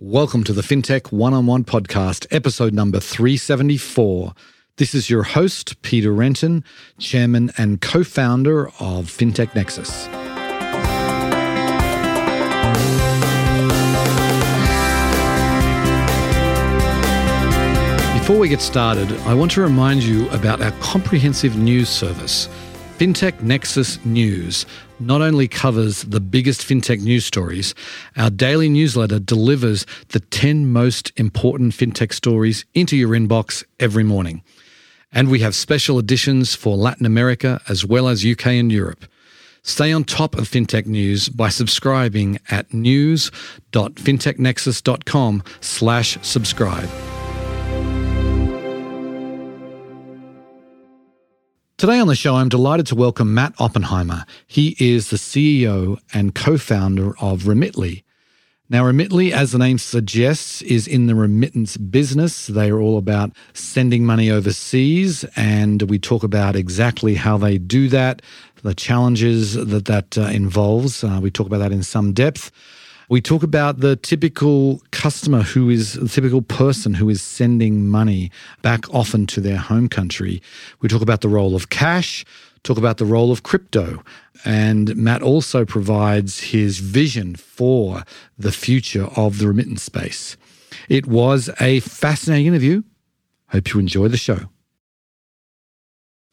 Welcome to the FinTech One on One podcast, episode number 374. This is your host, Peter Renton, chairman and co founder of FinTech Nexus. Before we get started, I want to remind you about our comprehensive news service. FinTech Nexus News not only covers the biggest fintech news stories, our daily newsletter delivers the 10 most important fintech stories into your inbox every morning. And we have special editions for Latin America as well as UK and Europe. Stay on top of fintech news by subscribing at news.fintechnexus.com slash subscribe. Today on the show, I'm delighted to welcome Matt Oppenheimer. He is the CEO and co founder of Remitly. Now, Remitly, as the name suggests, is in the remittance business. They are all about sending money overseas, and we talk about exactly how they do that, the challenges that that uh, involves. Uh, we talk about that in some depth. We talk about the typical customer who is the typical person who is sending money back often to their home country. We talk about the role of cash, talk about the role of crypto. And Matt also provides his vision for the future of the remittance space. It was a fascinating interview. Hope you enjoy the show.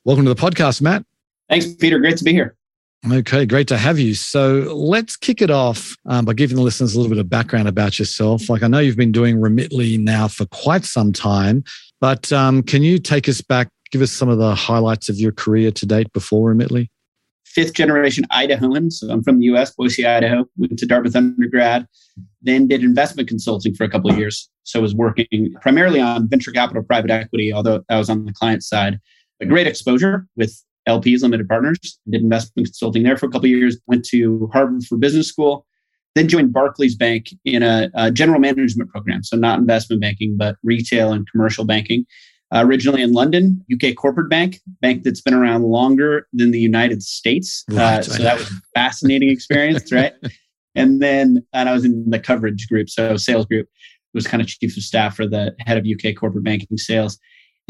Welcome to the podcast, Matt. Thanks, Peter. Great to be here. Okay, great to have you. So let's kick it off um, by giving the listeners a little bit of background about yourself. Like I know you've been doing Remitly now for quite some time, but um, can you take us back, give us some of the highlights of your career to date before Remitly? Fifth generation Idahoan. So I'm from the US, Boise, Idaho. Went to Dartmouth undergrad, then did investment consulting for a couple of years. So I was working primarily on venture capital private equity, although I was on the client side. A great exposure with LPs, limited partners. Did investment consulting there for a couple years. Went to Harvard for business school. Then joined Barclays Bank in a, a general management program. So not investment banking, but retail and commercial banking. Uh, originally in London, UK corporate bank, bank that's been around longer than the United States. Uh, right, uh, so that was a fascinating experience, right? And then and I was in the coverage group, so sales group. Was kind of chief of staff for the head of UK corporate banking sales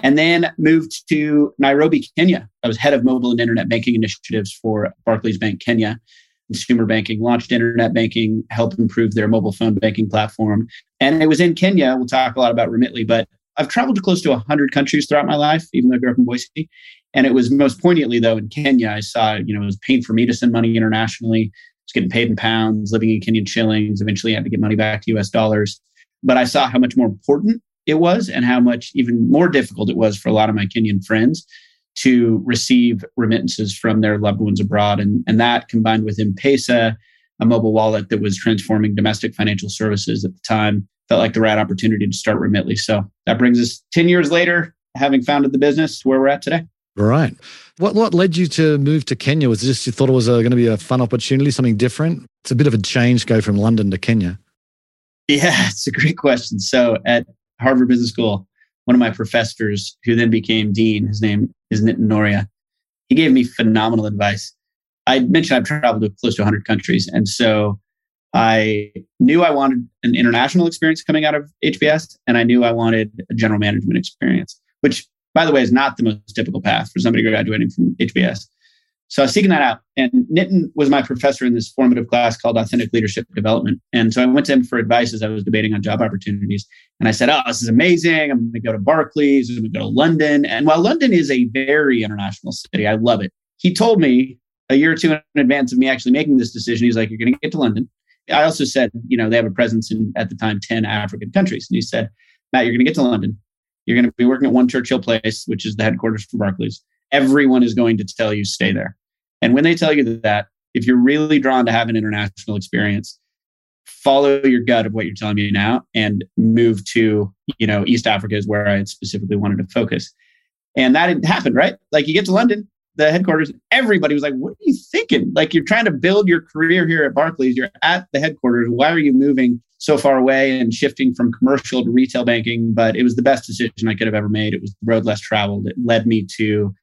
and then moved to Nairobi, Kenya. I was head of mobile and internet banking initiatives for Barclays Bank Kenya, consumer banking, launched internet banking, helped improve their mobile phone banking platform. And it was in Kenya. We'll talk a lot about Remitly, but I've traveled to close to 100 countries throughout my life, even though I grew up in Boise. And it was most poignantly, though, in Kenya, I saw, you know, it was pain for me to send money internationally. I was getting paid in pounds, living in Kenyan shillings. Eventually, I had to get money back to US dollars. But I saw how much more important it was and how much even more difficult it was for a lot of my Kenyan friends to receive remittances from their loved ones abroad. And, and that combined with M-Pesa, a mobile wallet that was transforming domestic financial services at the time, felt like the right opportunity to start Remitly. So that brings us 10 years later, having founded the business where we're at today. Right. What what led you to move to Kenya? Was this you thought it was uh, going to be a fun opportunity, something different? It's a bit of a change go from London to Kenya. Yeah, it's a great question. So at Harvard Business School, one of my professors, who then became dean, his name is Nitin Nohria, he gave me phenomenal advice. I mentioned I've traveled to close to 100 countries. And so I knew I wanted an international experience coming out of HBS, and I knew I wanted a general management experience, which, by the way, is not the most typical path for somebody graduating from HBS. So I was seeking that out. And Nitin was my professor in this formative class called Authentic Leadership Development. And so I went to him for advice as I was debating on job opportunities. And I said, Oh, this is amazing. I'm going to go to Barclays. I'm going to go to London. And while London is a very international city, I love it. He told me a year or two in advance of me actually making this decision, he's like, You're going to get to London. I also said, you know, they have a presence in, at the time, 10 African countries. And he said, Matt, you're going to get to London. You're going to be working at One Churchill Place, which is the headquarters for Barclays everyone is going to tell you stay there. And when they tell you that, if you're really drawn to have an international experience, follow your gut of what you're telling me now and move to, you know, East Africa is where I specifically wanted to focus. And that didn't happen, right? Like you get to London, the headquarters, everybody was like, What are you thinking? Like you're trying to build your career here at Barclays, you're at the headquarters. Why are you moving so far away and shifting from commercial to retail banking? But it was the best decision I could have ever made. It was the road less traveled. It led me to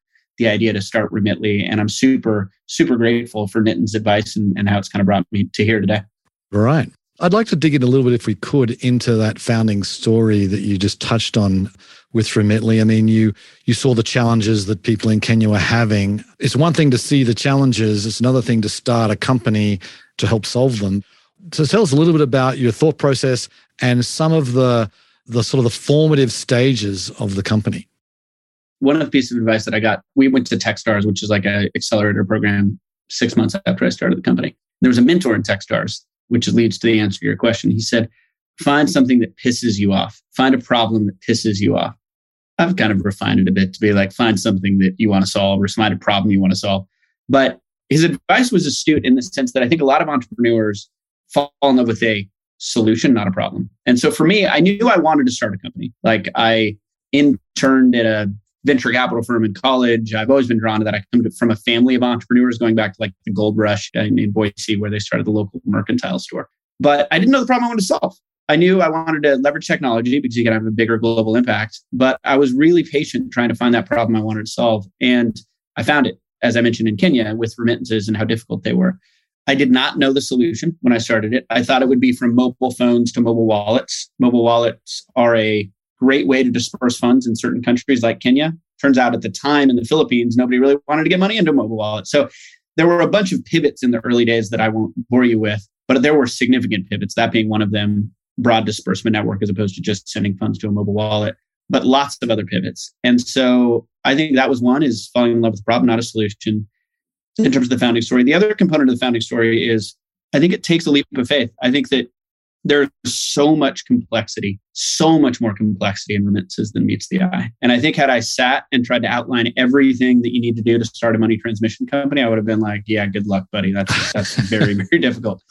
the idea to start Remitly. And I'm super, super grateful for Nitin's advice and, and how it's kind of brought me to here today. Right. I'd like to dig in a little bit, if we could, into that founding story that you just touched on with Remitly. I mean, you you saw the challenges that people in Kenya were having. It's one thing to see the challenges; it's another thing to start a company to help solve them. So, tell us a little bit about your thought process and some of the the sort of the formative stages of the company. One of the pieces of advice that I got, we went to TechStars, which is like an accelerator program, six months after I started the company. There was a mentor in TechStars, which leads to the answer to your question. He said, find something that pisses you off. Find a problem that pisses you off. I've kind of refined it a bit to be like, find something that you want to solve or find a problem you want to solve. But his advice was astute in the sense that I think a lot of entrepreneurs fall in love with a solution, not a problem. And so for me, I knew I wanted to start a company. Like I interned at a venture capital firm in college. I've always been drawn to that. I come to, from a family of entrepreneurs going back to like the gold rush in, in Boise, where they started the local mercantile store. But I didn't know the problem I wanted to solve. I knew I wanted to leverage technology because you can have a bigger global impact, but I was really patient trying to find that problem I wanted to solve. And I found it, as I mentioned in Kenya, with remittances and how difficult they were. I did not know the solution when I started it. I thought it would be from mobile phones to mobile wallets. Mobile wallets are a great way to disperse funds in certain countries like Kenya. Turns out at the time in the Philippines, nobody really wanted to get money into a mobile wallets. So there were a bunch of pivots in the early days that I won't bore you with, but there were significant pivots, that being one of them broad disbursement network as opposed to just sending funds to a mobile wallet, but lots of other pivots. And so I think that was one is falling in love with the problem, not a solution in terms of the founding story. The other component of the founding story is I think it takes a leap of faith. I think that there's so much complexity, so much more complexity in remittances than meets the eye. And I think had I sat and tried to outline everything that you need to do to start a money transmission company, I would have been like, yeah, good luck, buddy. That's that's very, very difficult.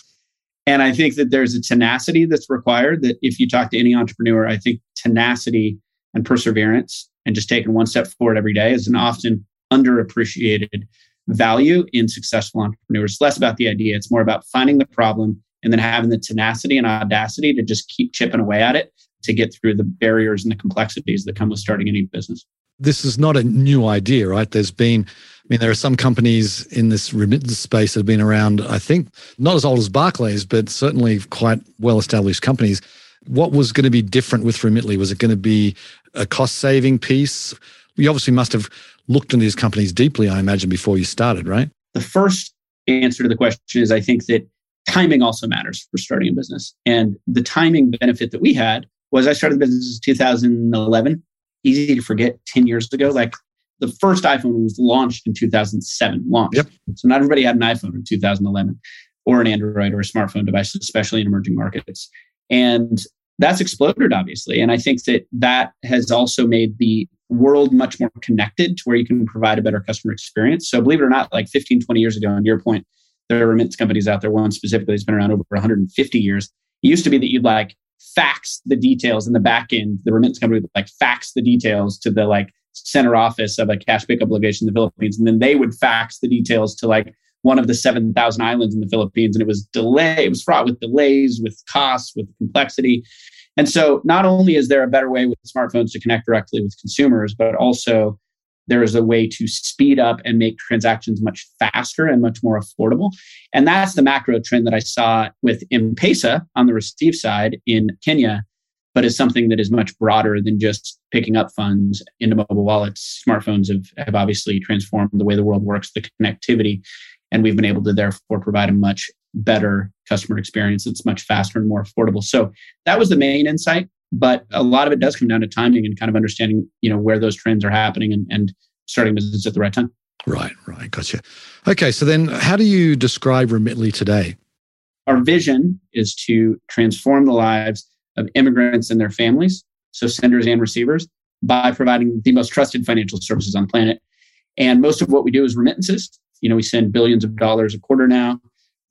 And I think that there's a tenacity that's required that if you talk to any entrepreneur, I think tenacity and perseverance and just taking one step forward every day is an often underappreciated value in successful entrepreneurs. It's less about the idea, it's more about finding the problem and then having the tenacity and audacity to just keep chipping away at it to get through the barriers and the complexities that come with starting any business. This is not a new idea, right? There's been, I mean, there are some companies in this remittance space that have been around, I think, not as old as Barclays, but certainly quite well established companies. What was going to be different with Remitly? Was it going to be a cost saving piece? You obviously must have looked into these companies deeply, I imagine, before you started, right? The first answer to the question is I think that timing also matters for starting a business. And the timing benefit that we had was I started the business in 2011. Easy to forget 10 years ago. Like the first iPhone was launched in 2007, launched. Yep. So not everybody had an iPhone in 2011 or an Android or a smartphone device, especially in emerging markets. And that's exploded, obviously. And I think that that has also made the world much more connected to where you can provide a better customer experience. So believe it or not, like 15, 20 years ago, on your point, there are remittance companies out there. One specifically has been around over 150 years. It used to be that you'd like fax the details in the back end. The remittance company would like fax the details to the like center office of a cash pickup location in the Philippines, and then they would fax the details to like one of the 7,000 islands in the Philippines. And it was delay. It was fraught with delays, with costs, with complexity. And so not only is there a better way with smartphones to connect directly with consumers, but also there is a way to speed up and make transactions much faster and much more affordable. And that's the macro trend that I saw with M-Pesa on the receive side in Kenya, but is something that is much broader than just picking up funds into mobile wallets. Smartphones have, have obviously transformed the way the world works, the connectivity, and we've been able to therefore provide a much better customer experience that's much faster and more affordable. So that was the main insight but a lot of it does come down to timing and kind of understanding you know where those trends are happening and, and starting business at the right time. Right right. Gotcha. Okay so then how do you describe remitly today? Our vision is to transform the lives of immigrants and their families so senders and receivers by providing the most trusted financial services on the planet. And most of what we do is remittances. You know we send billions of dollars a quarter now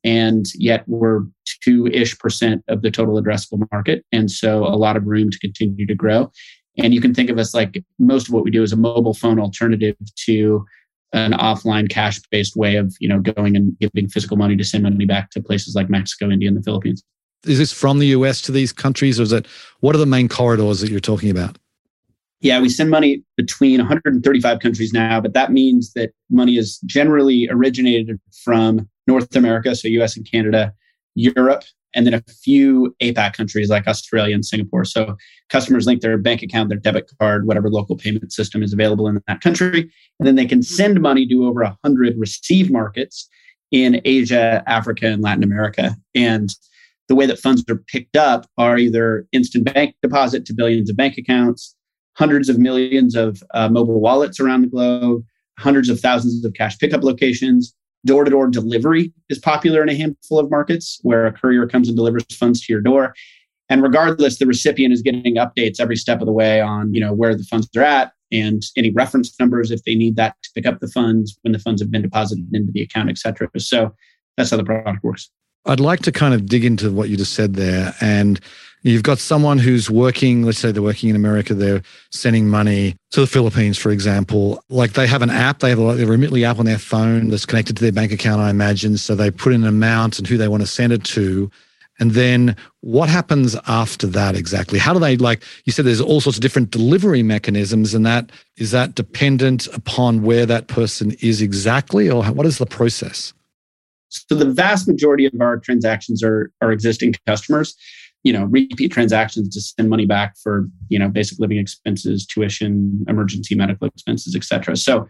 and yet we're two ish percent of the total addressable market. And so a lot of room to continue to grow. And you can think of us like most of what we do is a mobile phone alternative to an offline cash based way of you know going and giving physical money to send money back to places like Mexico, India, and the Philippines. Is this from the US to these countries, or is it what are the main corridors that you're talking about? Yeah, we send money between 135 countries now, but that means that money is generally originated from North America, so US and Canada, Europe, and then a few APAC countries like Australia and Singapore. So customers link their bank account, their debit card, whatever local payment system is available in that country, and then they can send money to over 100 receive markets in Asia, Africa, and Latin America. And the way that funds are picked up are either instant bank deposit to billions of bank accounts, hundreds of millions of uh, mobile wallets around the globe, hundreds of thousands of cash pickup locations, Door to door delivery is popular in a handful of markets where a courier comes and delivers funds to your door. And regardless, the recipient is getting updates every step of the way on you know where the funds are at and any reference numbers if they need that to pick up the funds when the funds have been deposited into the account, et cetera. So that's how the product works. I'd like to kind of dig into what you just said there and You've got someone who's working, let's say they're working in America, they're sending money to the Philippines, for example. Like they have an app, they have a, a Remitly app on their phone that's connected to their bank account, I imagine. So they put in an amount and who they want to send it to. And then what happens after that exactly? How do they like you said there's all sorts of different delivery mechanisms and that is that dependent upon where that person is exactly or what is the process? So the vast majority of our transactions are are existing customers. You know repeat transactions to send money back for you know basic living expenses tuition emergency medical expenses etc so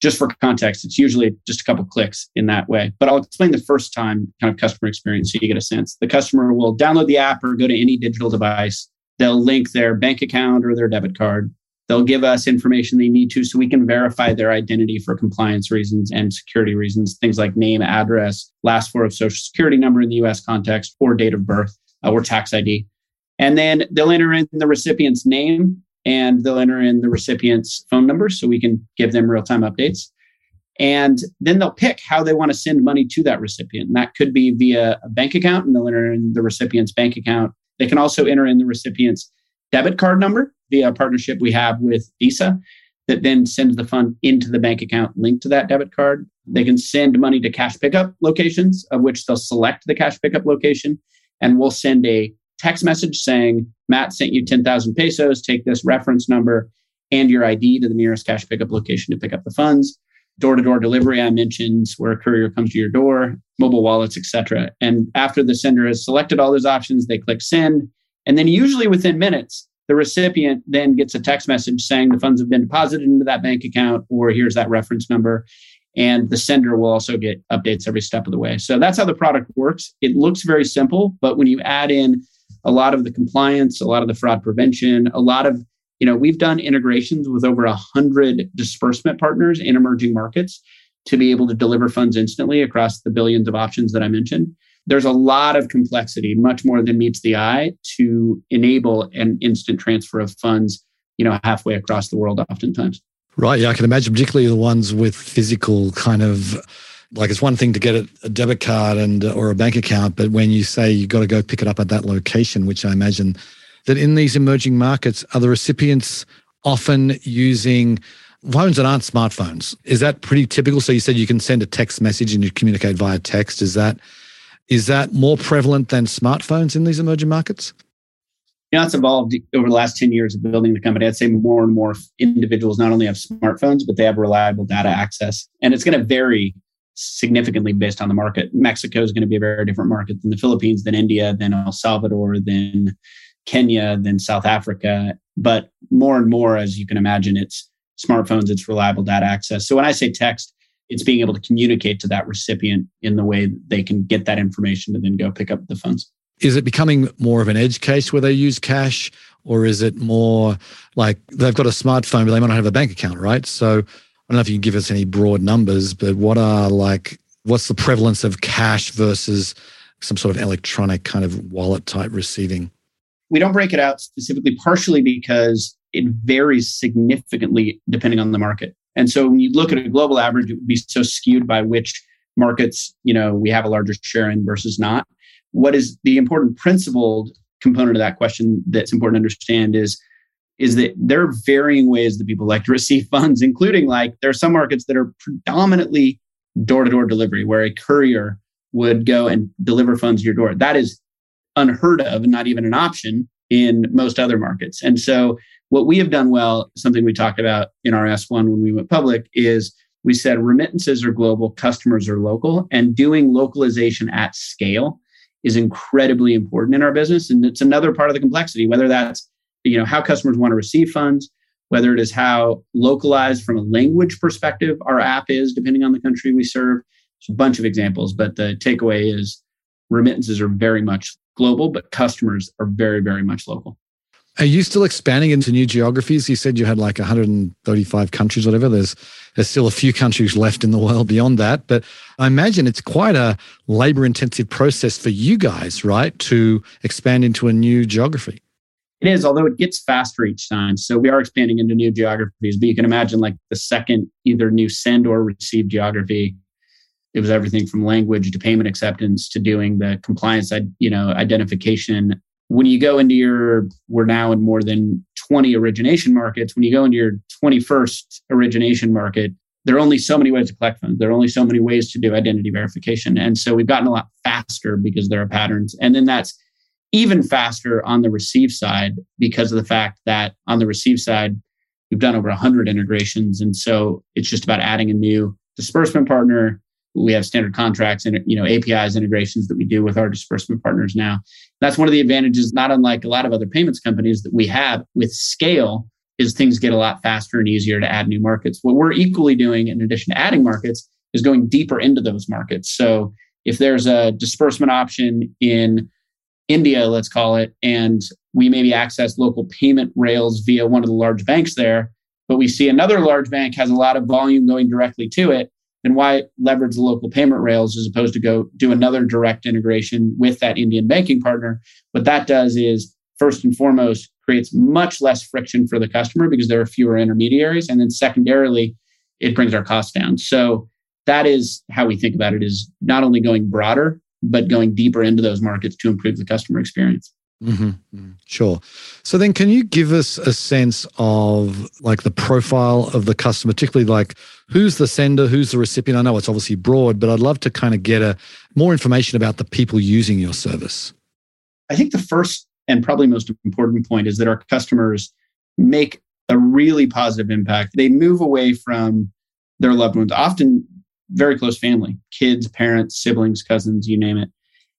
just for context it's usually just a couple clicks in that way. But i'll explain the first time kind of customer experience so you get a sense. The customer will download the app or go to any digital device. They'll link their bank account or their debit card they'll give us information they need to so we can verify their identity for compliance reasons and security reasons things like name address last four of social security number in the us context or date of birth uh, or tax ID. And then they'll enter in the recipient's name and they'll enter in the recipient's phone number so we can give them real time updates. And then they'll pick how they want to send money to that recipient. And that could be via a bank account, and they'll enter in the recipient's bank account. They can also enter in the recipient's debit card number via a uh, partnership we have with Visa that then sends the fund into the bank account linked to that debit card. They can send money to cash pickup locations, of which they'll select the cash pickup location and we'll send a text message saying, Matt sent you 10,000 pesos, take this reference number and your ID to the nearest cash pickup location to pick up the funds. Door to door delivery, I mentioned, where a courier comes to your door, mobile wallets, etc. And after the sender has selected all those options, they click send. And then, usually within minutes, the recipient then gets a text message saying the funds have been deposited into that bank account, or here's that reference number and the sender will also get updates every step of the way. So that's how the product works. It looks very simple, but when you add in a lot of the compliance, a lot of the fraud prevention, a lot of you know, we've done integrations with over a hundred disbursement partners in emerging markets to be able to deliver funds instantly across the billions of options that I mentioned. There's a lot of complexity, much more than meets the eye, to enable an instant transfer of funds, you know, halfway across the world, oftentimes. Right. Yeah, I can imagine, particularly the ones with physical kind of like it's one thing to get a, debit card and uh, or a bank account, but when you say you've got to go pick it up at that location, which I imagine that in these emerging markets are the recipients often using phones that aren't smartphones. Is that pretty typical? So you said you can send a text message and you communicate via text. Is that is that more prevalent than smartphones in these emerging markets? know, it's evolved over the last 10 years of building the company. I'd say more and more individuals not only have smartphones, but they have reliable data access. And it's going to vary significantly based on the market. Mexico is going to be a very different market than the Philippines, than India, than El Salvador, than Kenya, than South Africa. But more and more, as you can imagine, it's smartphones, it's reliable data access. So when I say text, it's being able to communicate to that recipient in the way they can get that information to then go pick up the funds. Is it becoming more of an edge case where they use cash, or is it more like they've got a smartphone, but they might not have a bank account, right? So I don't know if you can give us any broad numbers, but what are like, what's the prevalence of cash versus some sort of electronic kind of wallet type receiving? We don't break it out specifically, partially because it varies significantly depending on the market. And so when you look at a global average, it would be so skewed by which markets, you know, we have a larger share in versus not what is the important principled component of that question that's important to understand is is that there are varying ways that people like to receive funds, including like there are some markets that are predominantly door-to-door delivery, where a courier would go and deliver funds to your door. That is unheard of and not even an option in most other markets. And so what we have done well, something we talked about in our S1 when we went public, is we said remittances are global, customers are local, and doing localization at scale is incredibly important in our business. And it's another part of the complexity, whether that's you know how customers want to receive funds, whether it is how localized from a language perspective our app is, depending on the country we serve. There's a bunch of examples, but the takeaway is remittances are very much global, but customers are very, very much local. Are you still expanding into new geographies? You said you had like 135 countries, whatever. There's there's still a few countries left in the world beyond that, but I imagine it's quite a labor-intensive process for you guys, right, to expand into a new geography. It is, although it gets faster each time. So we are expanding into new geographies, but you can imagine like the second either new send or receive geography it was everything from language to payment acceptance to doing the compliance you know identification when you go into your we're now in more than 20 origination markets when you go into your 21st origination market there are only so many ways to collect funds. There are only so many ways to do identity verification. And so we've gotten a lot faster because there are patterns. And then that's even faster on the receive side because of the fact that on the receive side we've done over 100 integrations. And so it's just about adding a new disbursement partner. We have standard contracts and you know apis integrations that we do with our disbursement partners now that's one of the advantages not unlike a lot of other payments companies that we have with scale is things get a lot faster and easier to add new markets. What we're equally doing in addition to adding markets is going deeper into those markets. So if there's a disbursement option in india let's call it and we maybe access local payment rails via one of the large banks there but we see another large bank has a lot of volume going directly to it then why leverage the local payment rails as opposed to go do another direct integration with that Indian banking partner? What that does is, first and foremost, creates much less friction for the customer because there are fewer intermediaries. And then secondarily, it brings our costs down. So that is how we think about it is not only going broader, but going deeper into those markets to improve the customer experience. Mm-hmm. mm-hmm. Sure. So then, can you give us a sense of like the profile of the customer, particularly like who's the sender, who's the recipient? I know it's obviously broad, but I'd love to kind of get a more information about the people using your service. I think the first and probably most important point is that our customers make a really positive impact. They move away from their loved ones, often very close family, kids, parents, siblings, cousins, you name it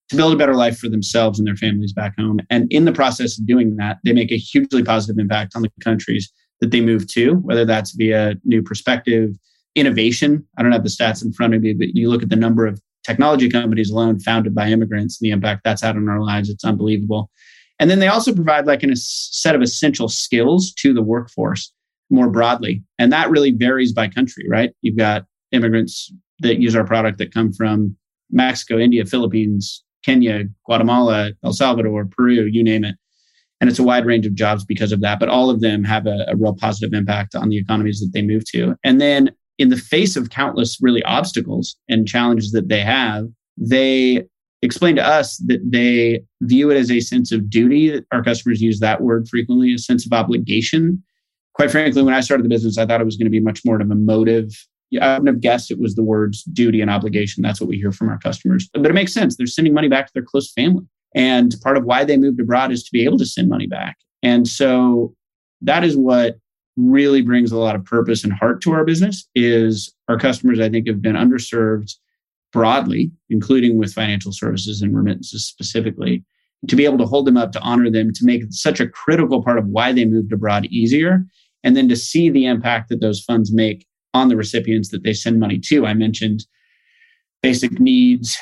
to build a better life for themselves and their families back home. And in the process of doing that, they make a hugely positive impact on the countries that they move to, whether that's via new perspective, innovation. I don't have the stats in front of me, but you look at the number of technology companies alone founded by immigrants and the impact that's had on our lives. It's unbelievable. And then they also provide like a set of essential skills to the workforce more broadly. And that really varies by country, right? You've got immigrants that use our product that come from Mexico, India, Philippines, Kenya, Guatemala, El Salvador, Peru, you name it. And it's a wide range of jobs because of that, but all of them have a, a real positive impact on the economies that they move to. And then in the face of countless really obstacles and challenges that they have, they explain to us that they view it as a sense of duty. Our customers use that word frequently, a sense of obligation. Quite frankly, when I started the business, I thought it was going to be much more of a motive I wouldn't have guessed it was the words duty and obligation. That's what we hear from our customers. But it makes sense. They're sending money back to their close family. And part of why they moved abroad is to be able to send money back. And so that is what really brings a lot of purpose and heart to our business is our customers, I think, have been underserved broadly, including with financial services and remittances specifically, to be able to hold them up, to honor them, to make such a critical part of why they moved abroad easier, and then to see the impact that those funds make on the recipients that they send money to. I mentioned basic needs,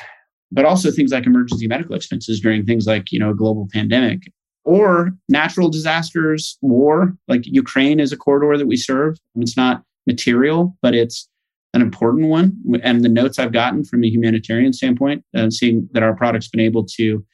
but also things like emergency medical expenses during things like, you know, a global pandemic or natural disasters, war, like Ukraine is a corridor that we serve. It's not material, but it's an important one. And the notes I've gotten from a humanitarian standpoint, uh, seeing that our product's been able to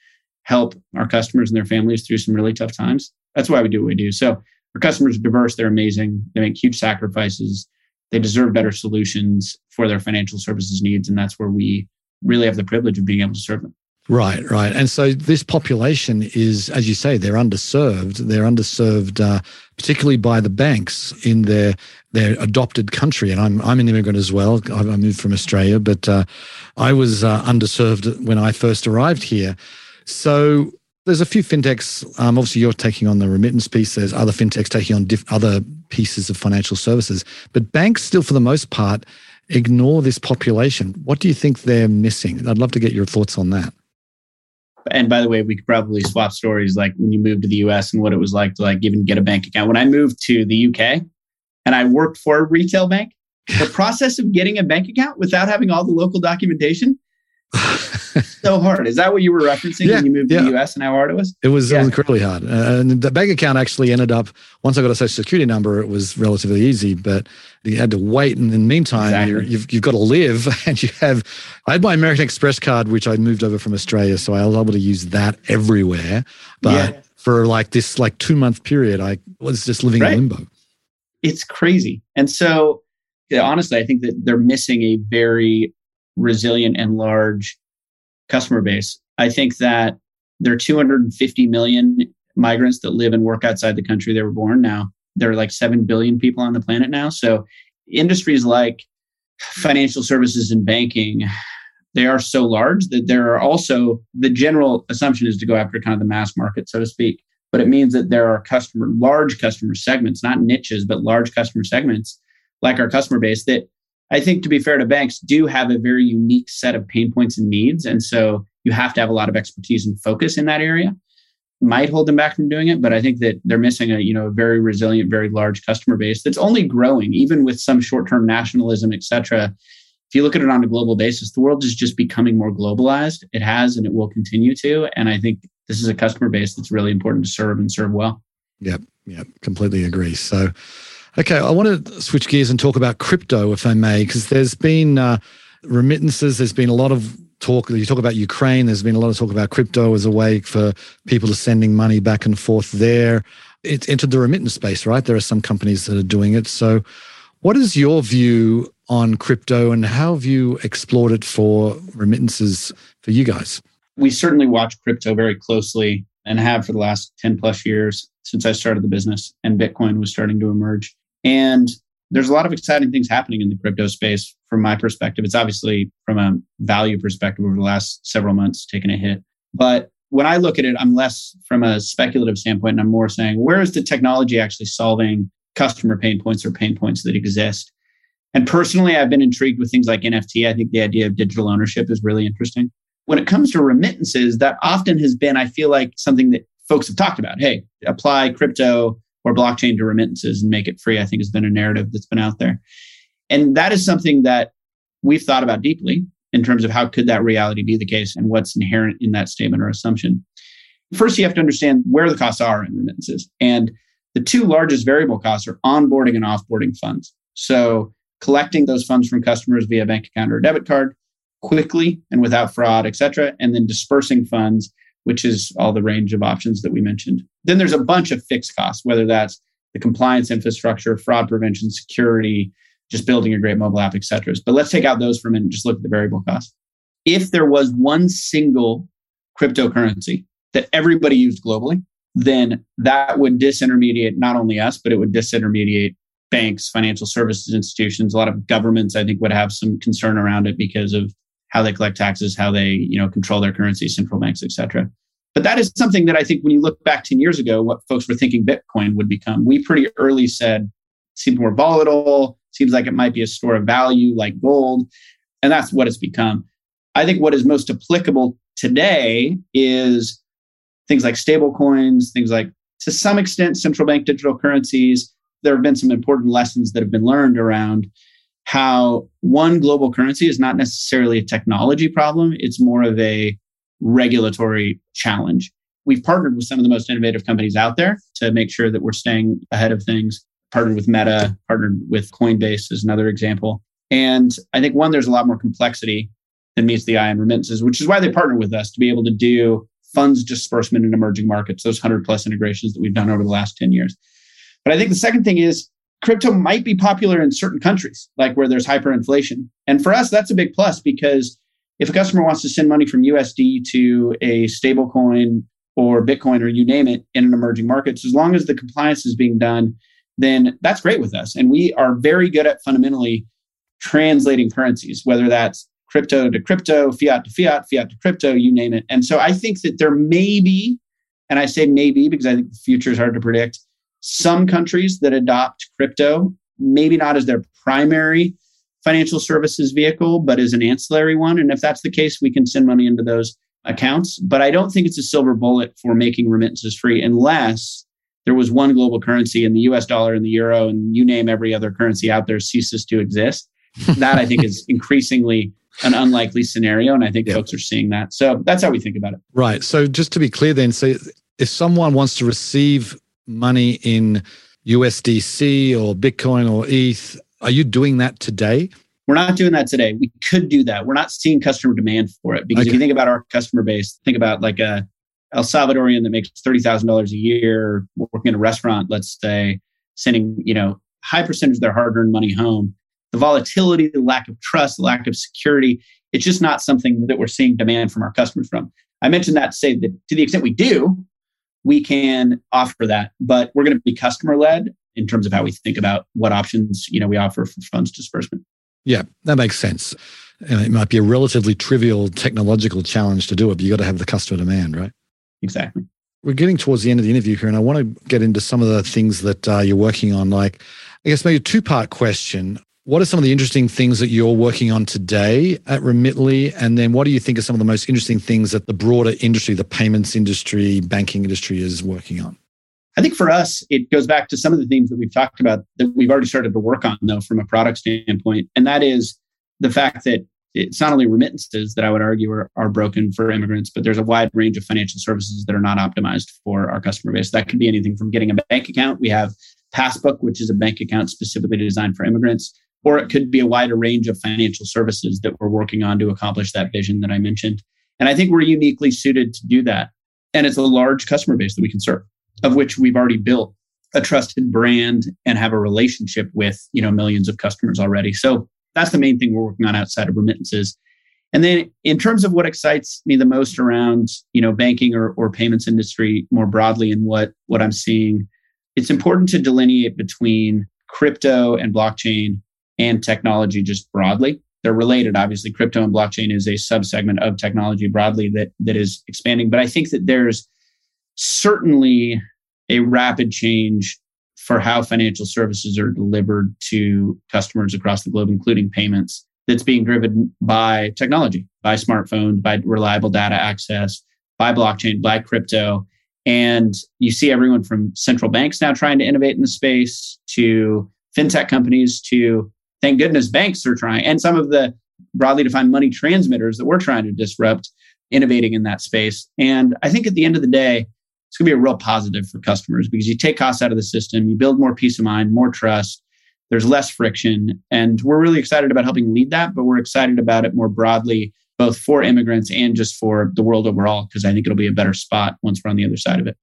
help our customers and their families through some really tough times. That's why we do what we do. So our customers are diverse, they're amazing, they make huge sacrifices they deserve better solutions for their financial services needs. And that's where we really have the privilege of being able to serve them. Right, right. And so this population is, as you say, they're underserved. They're underserved, uh, particularly by the banks in their their adopted country. And I'm I'm an immigrant as well. I moved from Australia, but uh, I was uh, underserved when I first arrived here. So there's a few fintechs. Um, obviously, you're taking on the remittance piece. There's other fintechs taking on diff- other pieces of financial services. But banks, still, for the most part, ignore this population. What do you think they're missing? I'd love to get your thoughts on that. And by the way, we could probably swap stories like when you moved to the US and what it was like to like even get a bank account. When I moved to the UK and I worked for a retail bank, the process of getting a bank account without having all the local documentation so hard. Is that what you were referencing yeah, when you moved to the US and how hard it was? It was, yeah. it was incredibly hard. Uh, and the bank account actually ended up, once I got a social security number, it was relatively easy, but you had to wait. And in the meantime, exactly. you've, you've got to live and you have, I had my American Express card, which I moved over from Australia. So I was able to use that everywhere. But for like this like two month period, I was just living right. in limbo. It's crazy. And so honestly, I think that they're missing a very resilient and large customer base. I think that there are 250 million migrants that live and work outside the country they were born now. There are like 7 billion people on the planet now. So industries like financial services and banking, they are so large that there are also the general assumption is to go after kind of the mass market, so to speak. But it means that there are customer, large customer segments, not niches, but large customer segments like our customer base that I think to be fair to banks do have a very unique set of pain points and needs. And so you have to have a lot of expertise and focus in that area. Might hold them back from doing it, but I think that they're missing a you know a very resilient, very large customer base that's only growing, even with some short-term nationalism, et cetera. If you look at it on a global basis, the world is just becoming more globalized. It has and it will continue to. And I think this is a customer base that's really important to serve and serve well. Yep, yep, completely agree. So Okay, I want to switch gears and talk about crypto, if I may, because there's been uh, remittances. There's been a lot of talk. You talk about Ukraine. There's been a lot of talk about crypto as a way for people to sending money back and forth there. It's entered the remittance space, right? There are some companies that are doing it. So, what is your view on crypto, and how have you explored it for remittances for you guys? We certainly watch crypto very closely and have for the last 10 plus years since I started the business and Bitcoin was starting to emerge. And there's a lot of exciting things happening in the crypto space from my perspective. It's obviously from a value perspective over the last several months taken a hit. But when I look at it, I'm less from a speculative standpoint and I'm more saying, where is the technology actually solving customer pain points or pain points that exist? And personally, I've been intrigued with things like NFT. I think the idea of digital ownership is really interesting. When it comes to remittances, that often has been, I feel like, something that folks have talked about. Hey, apply crypto or blockchain to remittances and make it free, I think has been a narrative that's been out there. And that is something that we've thought about deeply in terms of how could that reality be the case and what's inherent in that statement or assumption. First, you have to understand where the costs are in remittances. And the two largest variable costs are onboarding and offboarding funds. So collecting those funds from customers via bank account or debit card quickly and without fraud, et cetera, and then dispersing funds which is all the range of options that we mentioned. Then there's a bunch of fixed costs, whether that's the compliance infrastructure, fraud prevention, security, just building a great mobile app, et cetera. But let's take out those for a minute and just look at the variable costs. If there was one single cryptocurrency that everybody used globally, then that would disintermediate not only us, but it would disintermediate banks, financial services institutions. A lot of governments, I think, would have some concern around it because of how they collect taxes, how they you know control their currency, central banks, etc. But that is something that I think when you look back 10 years ago, what folks were thinking Bitcoin would become, we pretty early said seems more volatile, seems like it might be a store of value like gold. And that's what it's become. I think what is most applicable today is things like stable coins, things like to some extent central bank digital currencies. There have been some important lessons that have been learned around how one global currency is not necessarily a technology problem, it's more of a regulatory challenge. We've partnered with some of the most innovative companies out there to make sure that we're staying ahead of things. Partnered with Meta, partnered with Coinbase is another example. And I think one, there's a lot more complexity than meets the eye in remittances, which is why they partner with us to be able to do funds disbursement in emerging markets, those 100 plus integrations that we've done over the last 10 years. But I think the second thing is crypto might be popular in certain countries, like where there's hyperinflation. And for us, that's a big plus because if a customer wants to send money from USD to a stable coin or Bitcoin or you name it in an emerging market, so as long as the compliance is being done, then that's great with us. And we are very good at fundamentally translating currencies, whether that's crypto to crypto, fiat to fiat, fiat to crypto, you name it. And so I think that there may be, and I say maybe because I think the future is hard to predict, some countries that adopt crypto, maybe not as their primary financial services vehicle, but as an ancillary one. And if that's the case, we can send money into those accounts, but I don't think it's a silver bullet for making remittances free unless there was one global currency and the US dollar and the euro and you name every other currency out there ceases to exist. that I think is increasingly an unlikely scenario. And I think folks are seeing that. So that's how we think about it. Right. So just to be clear then, so if someone wants to receive money in USDC or Bitcoin or ETH, are you doing that today? We're not doing that today. We could do that. We're not seeing customer demand for it because okay. if you think about our customer base, think about like a El Salvadorian that makes thirty thousand dollars a year working in a restaurant, let's say, sending you know high percentage of their hard-earned money home. The volatility, the lack of trust, the lack of security, it's just not something that we're seeing demand from our customers from. I mentioned that to say that to the extent we do, we can offer that, but we're going to be customer led in terms of how we think about what options you know we offer for funds disbursement. Yeah, that makes sense. And it might be a relatively trivial technological challenge to do it, but you got to have the customer demand, right? Exactly. We're getting towards the end of the interview here, and I want to get into some of the things that uh, you're working on. Like, I guess maybe a two part question. What are some of the interesting things that you're working on today at Remitly? And then what do you think are some of the most interesting things that the broader industry, the payments industry, banking industry is working on? I think for us, it goes back to some of the themes that we've talked about that we've already started to work on, though, from a product standpoint. And that is the fact that it's not only remittances that I would argue are, are broken for immigrants, but there's a wide range of financial services that are not optimized for our customer base. That could be anything from getting a bank account. We have Passbook, which is a bank account specifically designed for immigrants, or it could be a wider range of financial services that we're working on to accomplish that vision that I mentioned. And I think we're uniquely suited to do that. And it's a large customer base that we can serve of which we've already built a trusted brand and have a relationship with you know millions of customers already so that's the main thing we're working on outside of remittances and then in terms of what excites me the most around you know banking or, or payments industry more broadly and what what i'm seeing it's important to delineate between crypto and blockchain and technology just broadly they're related obviously crypto and blockchain is a subsegment of technology broadly that that is expanding but i think that there's certainly a rapid change for how financial services are delivered to customers across the globe, including payments, that's being driven by technology, by smartphones, by reliable data access, by blockchain, by crypto. And you see everyone from central banks now trying to innovate in the space to fintech companies to thank goodness banks are trying and some of the broadly defined money transmitters that we're trying to disrupt innovating in that space. And I think at the end of the day, it's going to be a real positive for customers because you take costs out of the system, you build more peace of mind, more trust, there's less friction. And we're really excited about helping lead that, but we're excited about it more broadly, both for immigrants and just for the world overall, because I think it'll be a better spot once we're on the other side of it.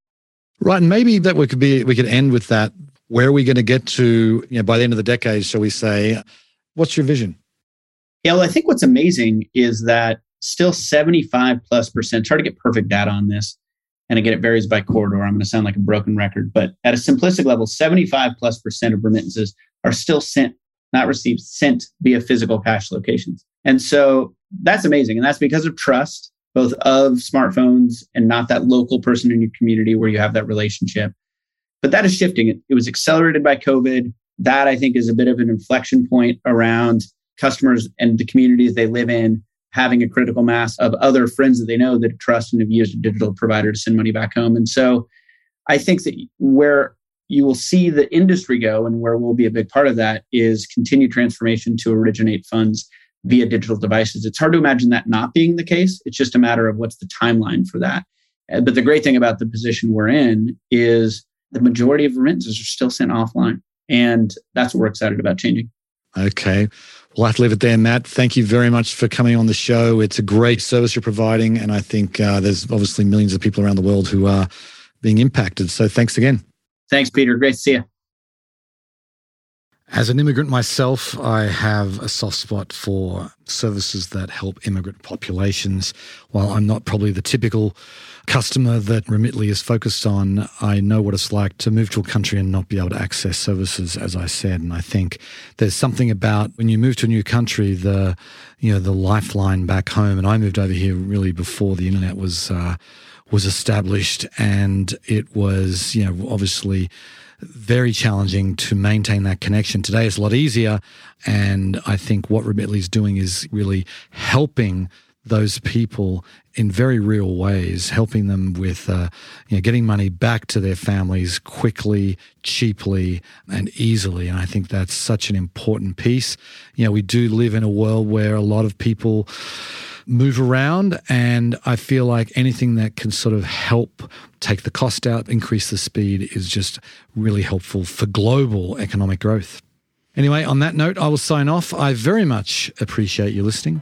Right. And maybe that we could be we could end with that. Where are we going to get to you know, by the end of the decade, shall we say? What's your vision? Yeah, well, I think what's amazing is that still 75 plus percent, try to get perfect data on this, and again, it varies by corridor. I'm going to sound like a broken record, but at a simplistic level, 75 plus percent of remittances are still sent, not received, sent via physical cash locations. And so that's amazing. And that's because of trust, both of smartphones and not that local person in your community where you have that relationship. But that is shifting. It, was accelerated by COVID. That I think is a bit of an inflection point around customers and the communities they live in having a critical mass of other friends that they know that trust and have used a digital provider to send money back home. And so I think that where you will see the industry go and where we'll be a big part of that is continued transformation to originate funds via digital devices. It's hard to imagine that not being the case. It's just a matter of what's the timeline for that. Uh, but the great thing about the position we're in is the majority of remittances are still sent offline. And that's what we're excited about changing. Okay. We'll have to leave it there, Matt. Thank you very much for coming on the show. It's a great service you're providing. And I think uh, there's obviously millions of people around the world who are being impacted. So thanks again. Thanks, Peter. Great to see you. As an immigrant myself, I have a soft spot for services that help immigrant populations. While I'm not probably the typical customer that Remitly is focused on, I know what it's like to move to a country and not be able to access services, as I said. And I think there's something about when you move to a new country, the you know the lifeline back home. And I moved over here really before the internet was uh, was established, and it was you know obviously very challenging to maintain that connection. Today it's a lot easier. And I think what Remitly is doing is really helping those people in very real ways, helping them with uh, you know, getting money back to their families quickly, cheaply, and easily. And I think that's such an important piece. You know, we do live in a world where a lot of people move around, and I feel like anything that can sort of help take the cost out, increase the speed is just really helpful for global economic growth. Anyway, on that note, I will sign off. I very much appreciate you listening,